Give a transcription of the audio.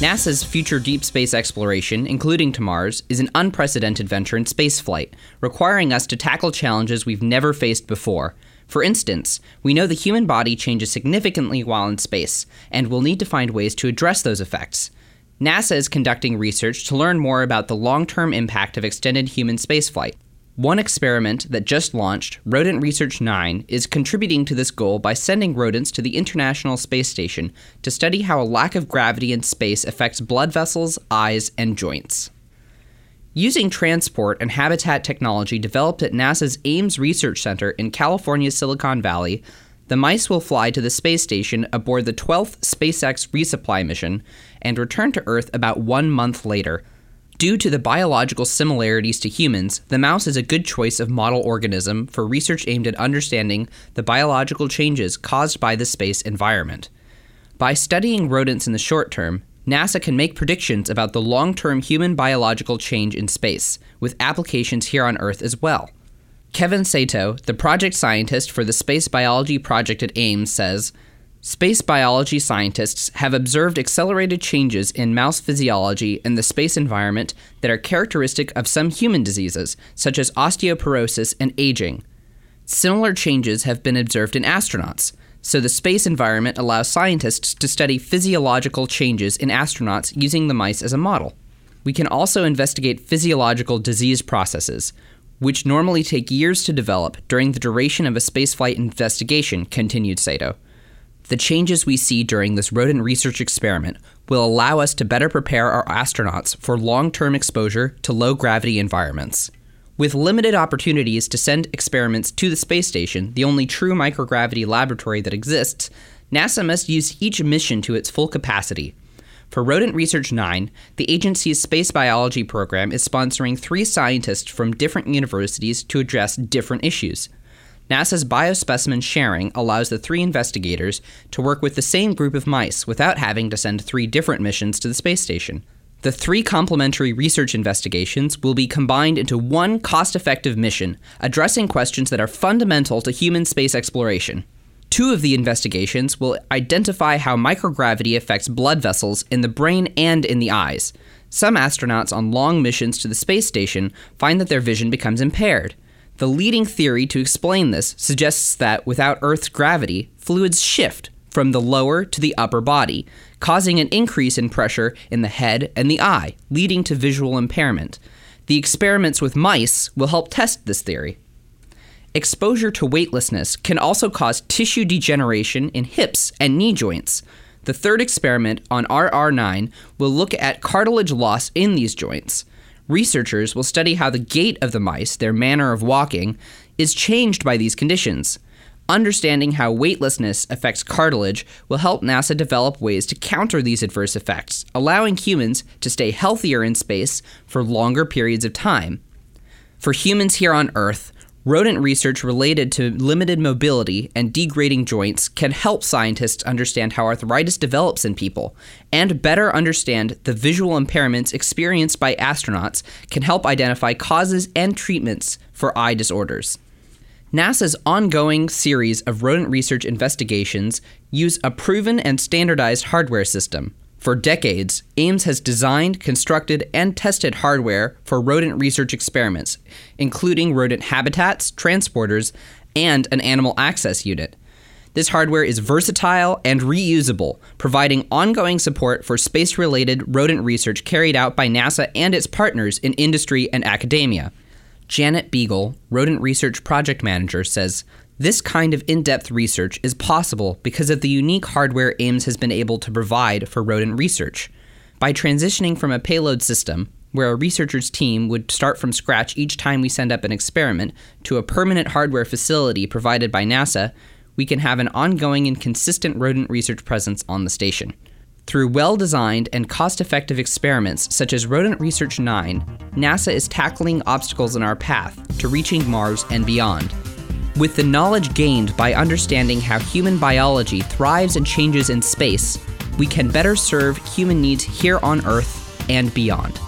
NASA's future deep space exploration, including to Mars, is an unprecedented venture in spaceflight, requiring us to tackle challenges we've never faced before. For instance, we know the human body changes significantly while in space, and we'll need to find ways to address those effects. NASA is conducting research to learn more about the long term impact of extended human spaceflight. One experiment that just launched, Rodent Research 9, is contributing to this goal by sending rodents to the International Space Station to study how a lack of gravity in space affects blood vessels, eyes, and joints. Using transport and habitat technology developed at NASA's Ames Research Center in California's Silicon Valley, the mice will fly to the space station aboard the 12th SpaceX resupply mission and return to Earth about one month later, Due to the biological similarities to humans, the mouse is a good choice of model organism for research aimed at understanding the biological changes caused by the space environment. By studying rodents in the short term, NASA can make predictions about the long term human biological change in space, with applications here on Earth as well. Kevin Sato, the project scientist for the Space Biology Project at Ames, says Space biology scientists have observed accelerated changes in mouse physiology in the space environment that are characteristic of some human diseases, such as osteoporosis and aging. Similar changes have been observed in astronauts, so the space environment allows scientists to study physiological changes in astronauts using the mice as a model. We can also investigate physiological disease processes, which normally take years to develop during the duration of a spaceflight investigation, continued Sato. The changes we see during this rodent research experiment will allow us to better prepare our astronauts for long term exposure to low gravity environments. With limited opportunities to send experiments to the space station, the only true microgravity laboratory that exists, NASA must use each mission to its full capacity. For Rodent Research 9, the agency's space biology program is sponsoring three scientists from different universities to address different issues. NASA's biospecimen sharing allows the three investigators to work with the same group of mice without having to send three different missions to the space station. The three complementary research investigations will be combined into one cost effective mission, addressing questions that are fundamental to human space exploration. Two of the investigations will identify how microgravity affects blood vessels in the brain and in the eyes. Some astronauts on long missions to the space station find that their vision becomes impaired. The leading theory to explain this suggests that without Earth's gravity, fluids shift from the lower to the upper body, causing an increase in pressure in the head and the eye, leading to visual impairment. The experiments with mice will help test this theory. Exposure to weightlessness can also cause tissue degeneration in hips and knee joints. The third experiment on RR9 will look at cartilage loss in these joints. Researchers will study how the gait of the mice, their manner of walking, is changed by these conditions. Understanding how weightlessness affects cartilage will help NASA develop ways to counter these adverse effects, allowing humans to stay healthier in space for longer periods of time. For humans here on Earth, Rodent research related to limited mobility and degrading joints can help scientists understand how arthritis develops in people, and better understand the visual impairments experienced by astronauts can help identify causes and treatments for eye disorders. NASA's ongoing series of rodent research investigations use a proven and standardized hardware system, for decades, Ames has designed, constructed, and tested hardware for rodent research experiments, including rodent habitats, transporters, and an animal access unit. This hardware is versatile and reusable, providing ongoing support for space related rodent research carried out by NASA and its partners in industry and academia. Janet Beegle, Rodent Research Project Manager, says this kind of in depth research is possible because of the unique hardware Ames has been able to provide for rodent research. By transitioning from a payload system, where a researcher's team would start from scratch each time we send up an experiment, to a permanent hardware facility provided by NASA, we can have an ongoing and consistent rodent research presence on the station. Through well designed and cost effective experiments such as Rodent Research 9, NASA is tackling obstacles in our path to reaching Mars and beyond. With the knowledge gained by understanding how human biology thrives and changes in space, we can better serve human needs here on Earth and beyond.